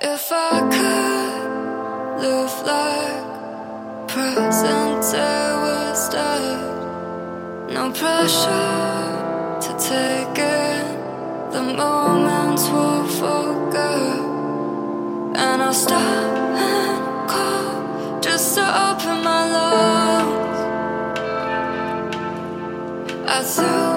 If I could live like present day was dead, no pressure to take in the moments we'll forget, and I'll stop and call just to open my lungs. I threw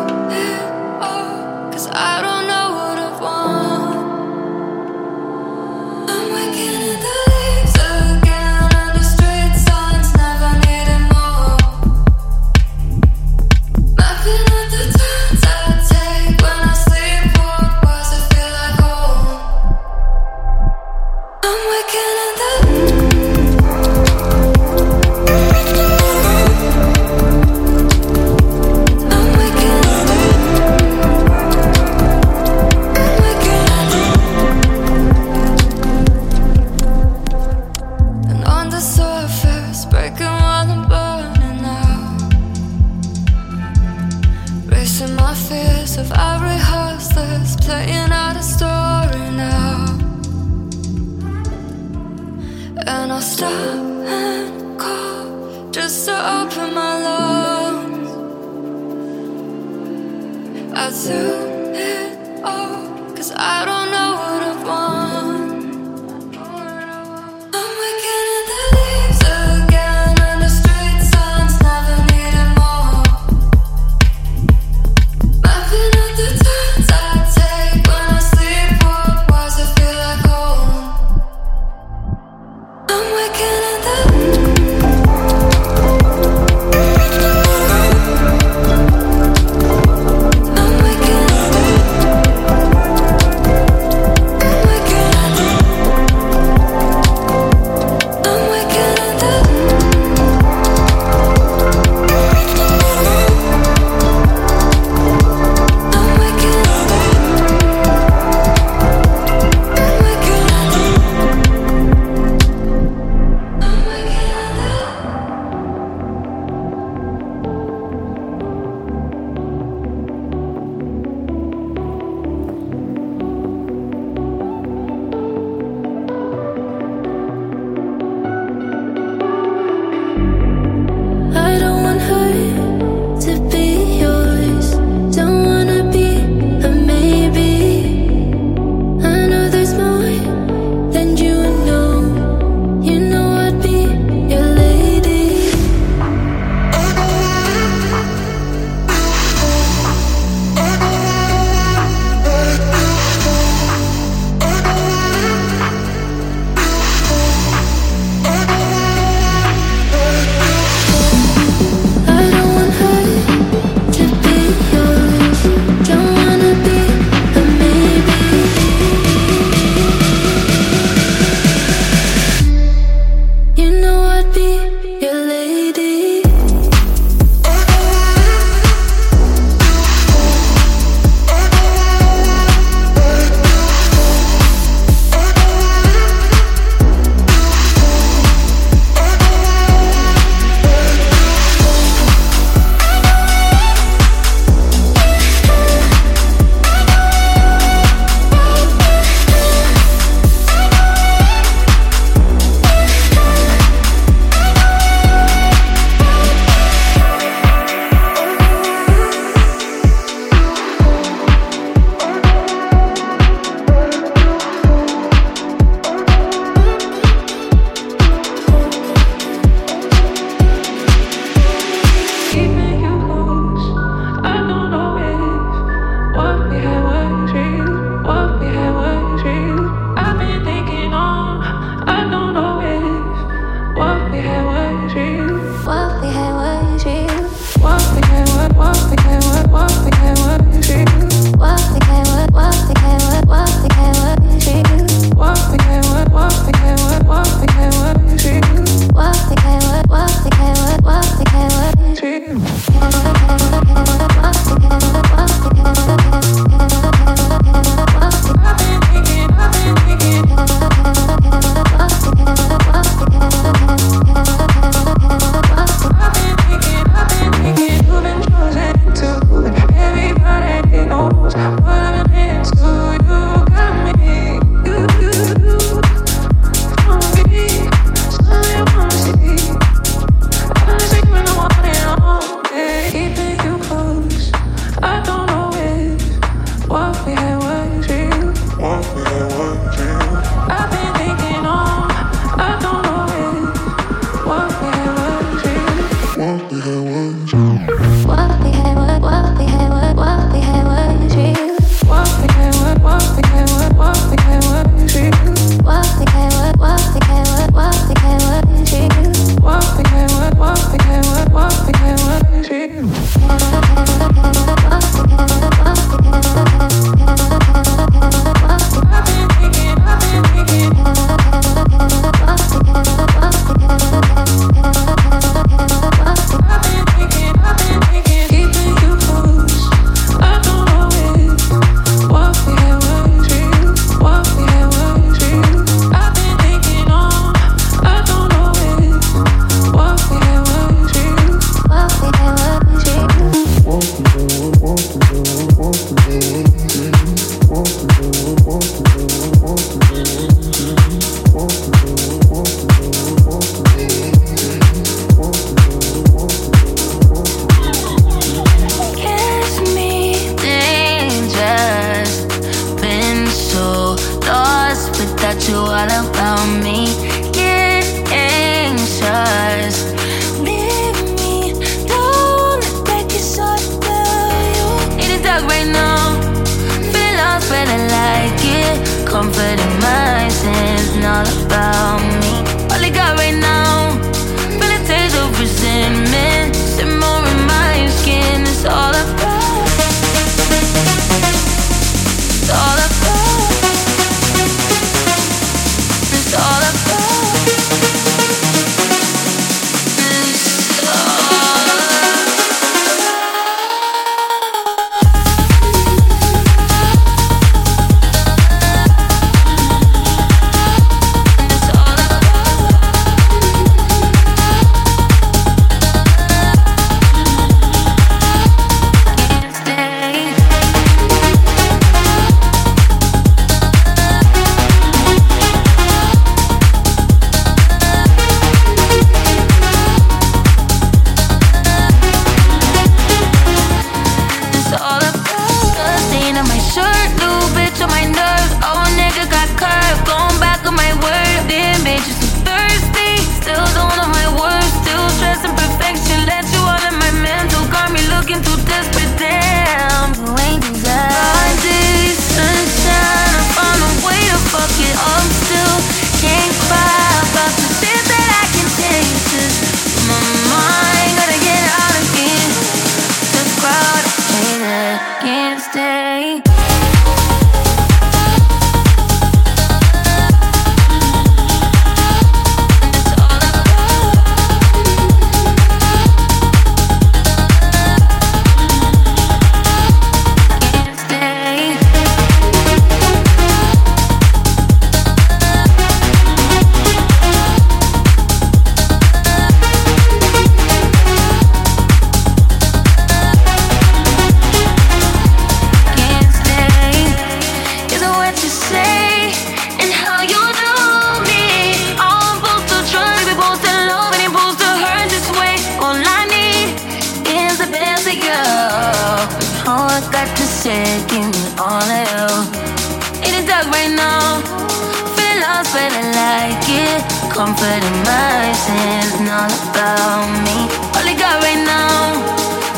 I like it. Comfort in my sins, not about me. All I got right now,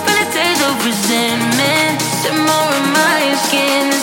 full of taste of resentment. Some more in my skin.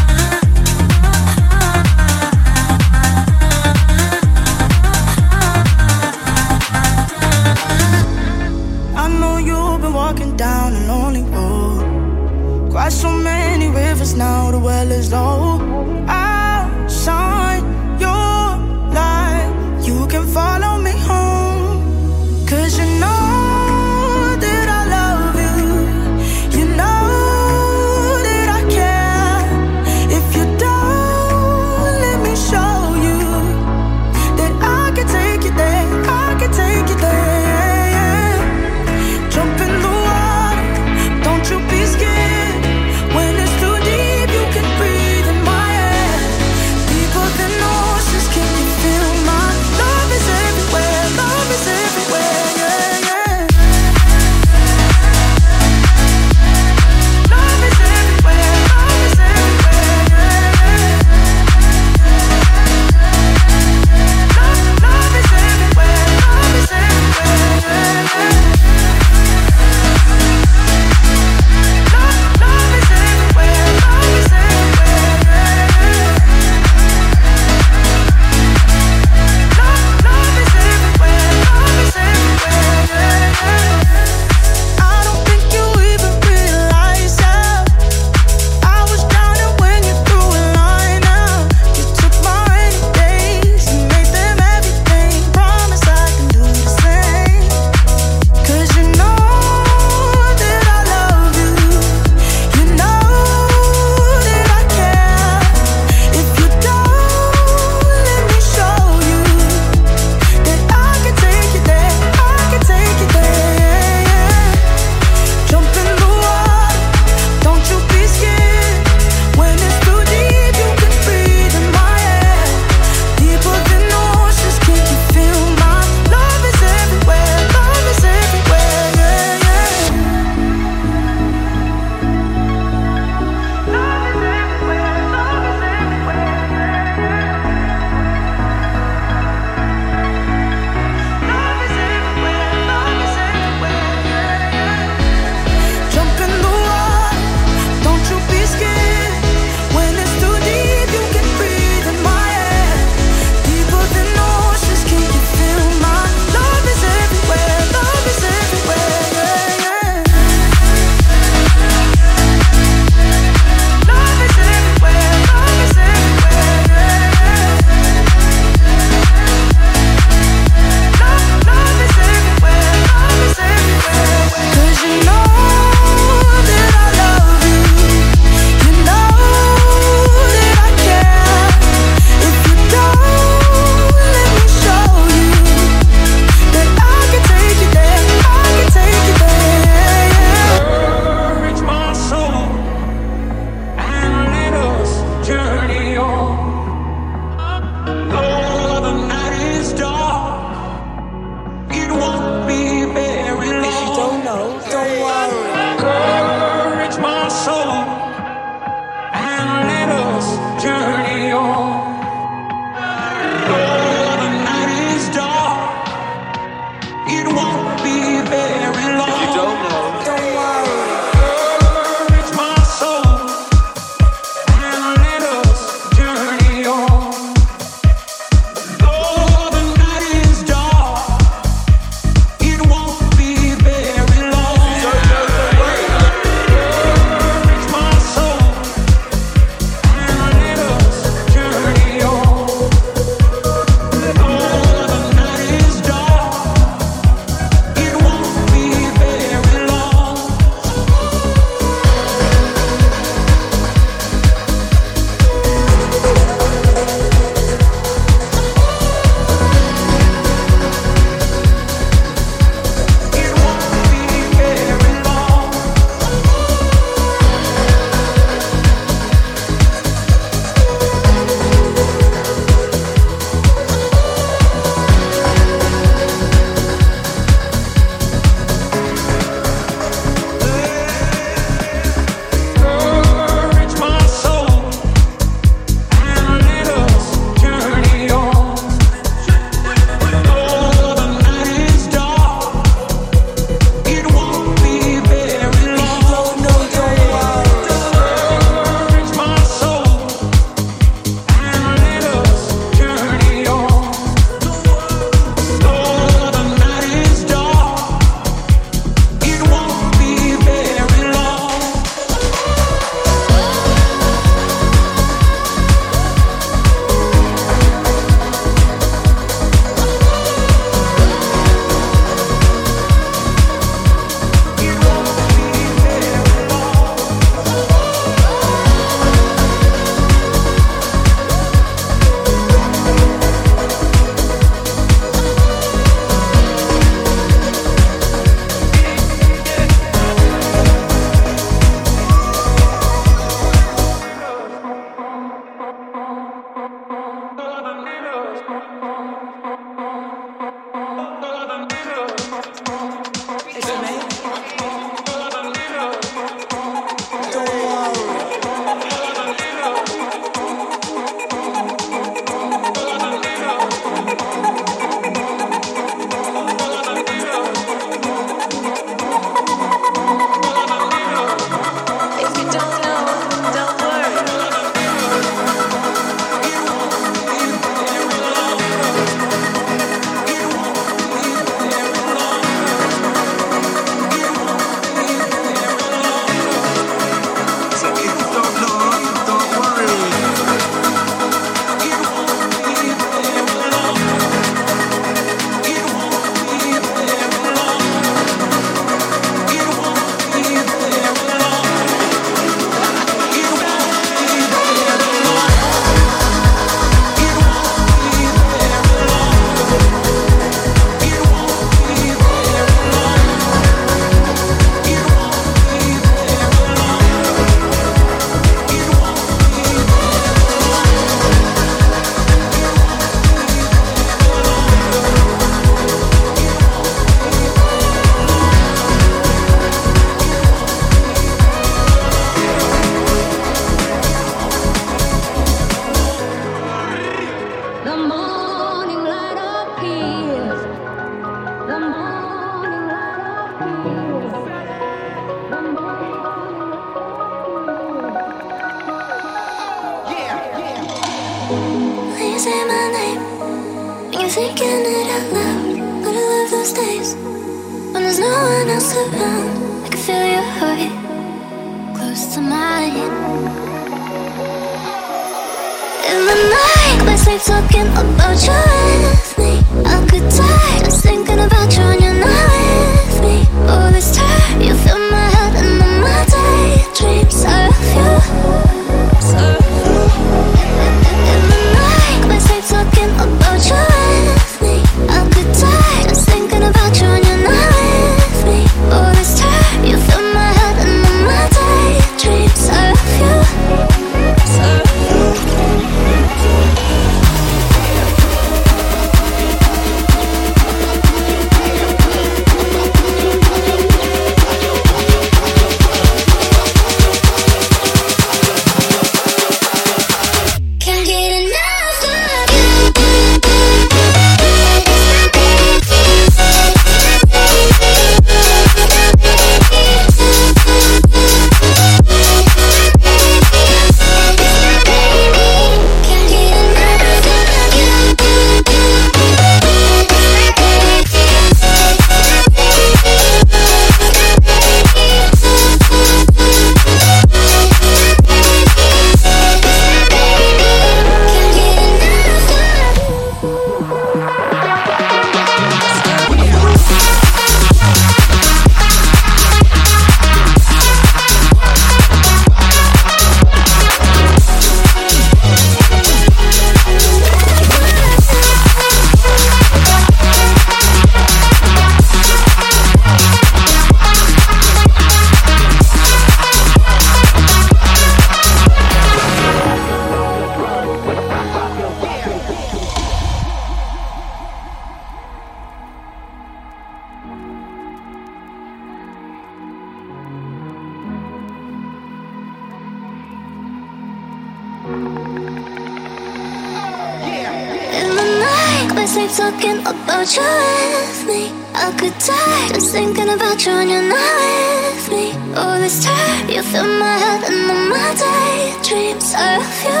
my head and in my daydreams of you,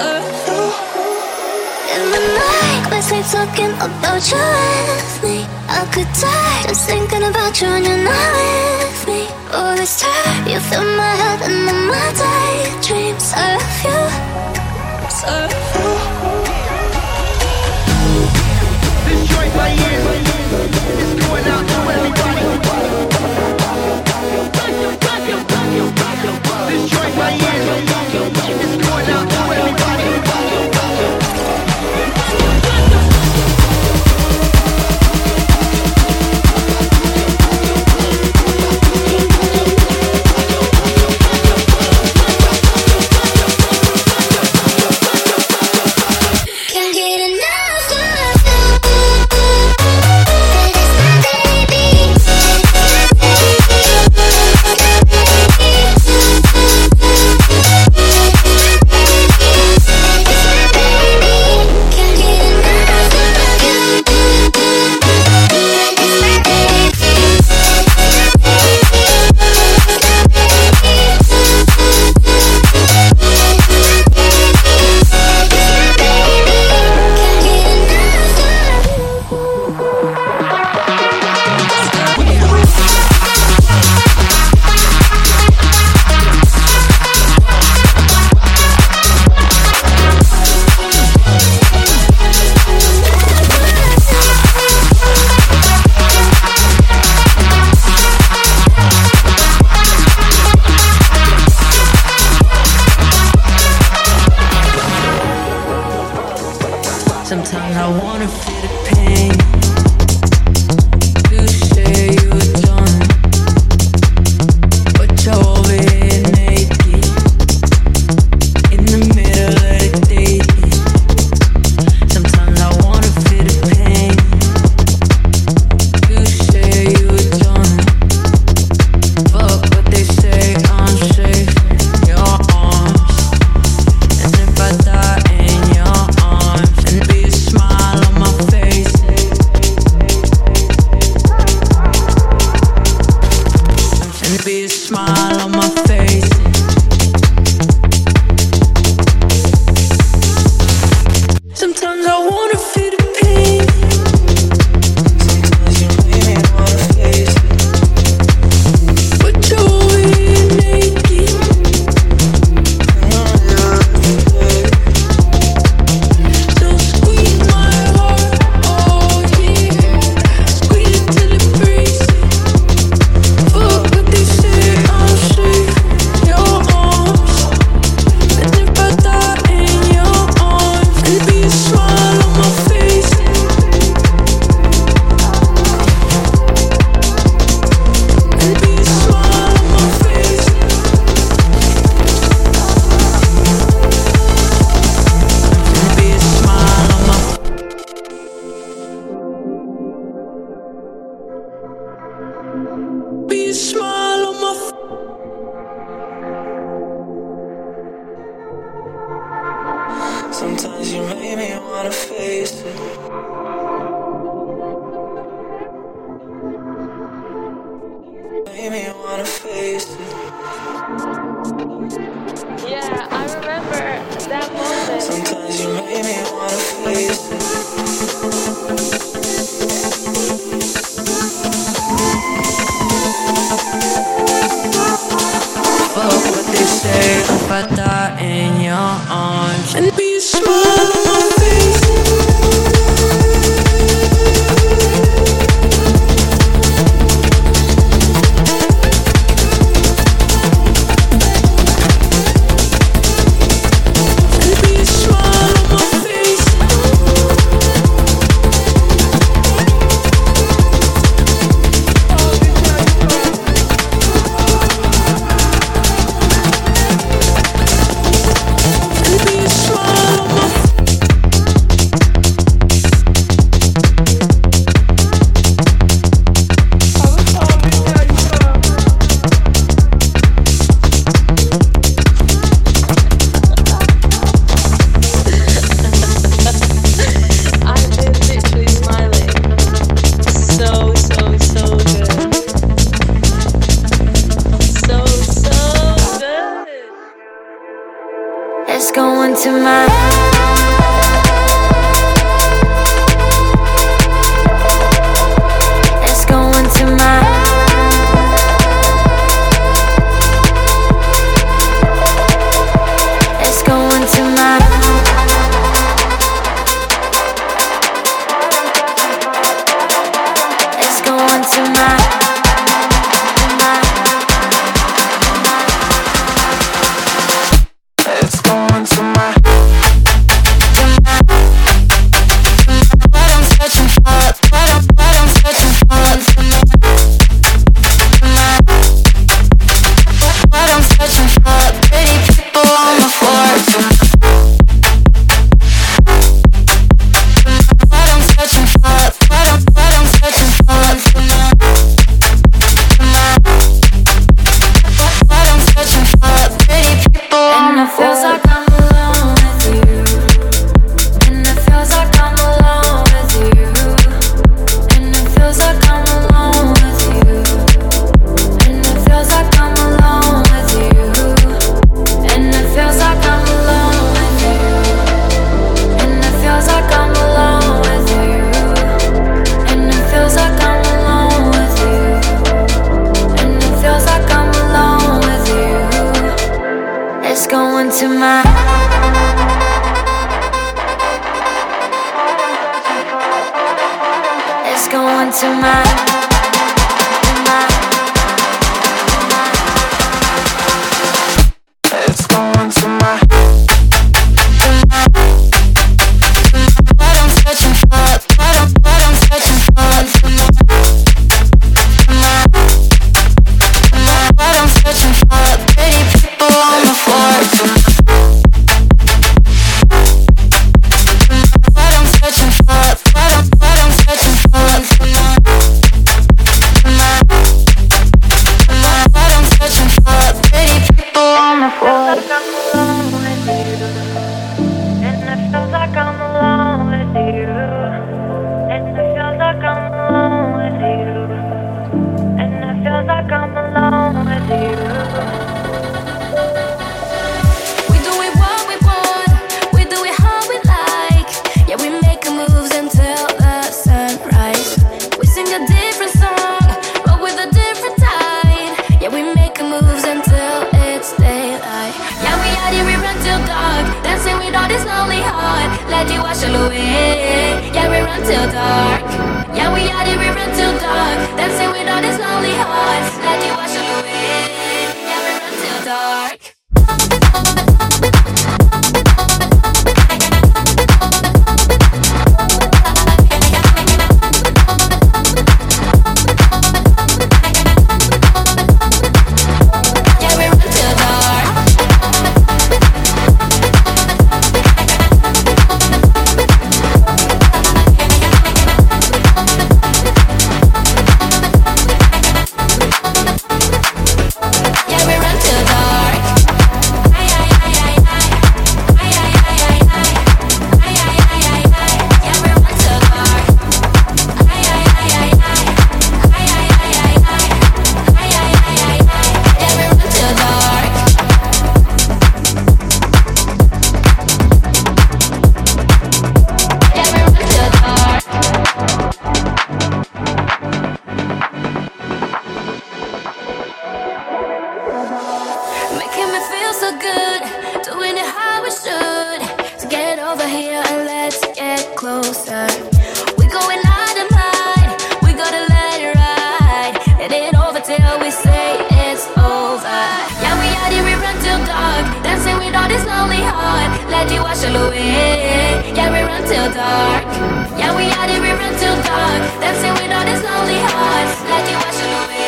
of you. In the night, my sleep talking about you with me. I could die just thinking about you you're not with me. All this time, you fill my head and in my daydreams of you, of you. Destroyed by. Ryan. good, doing it how we should. So get over here and let's get closer. We're going out of line, we gotta let it ride. It ain't over till we say it's over. Yeah, we out here, we run till dark, dancing with all this lonely heart. Let you wash all away. Yeah, we run till dark. Yeah, we out here, we run till dark, dancing with all this lonely heart. Let you wash all away.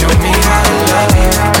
Show me how to love you.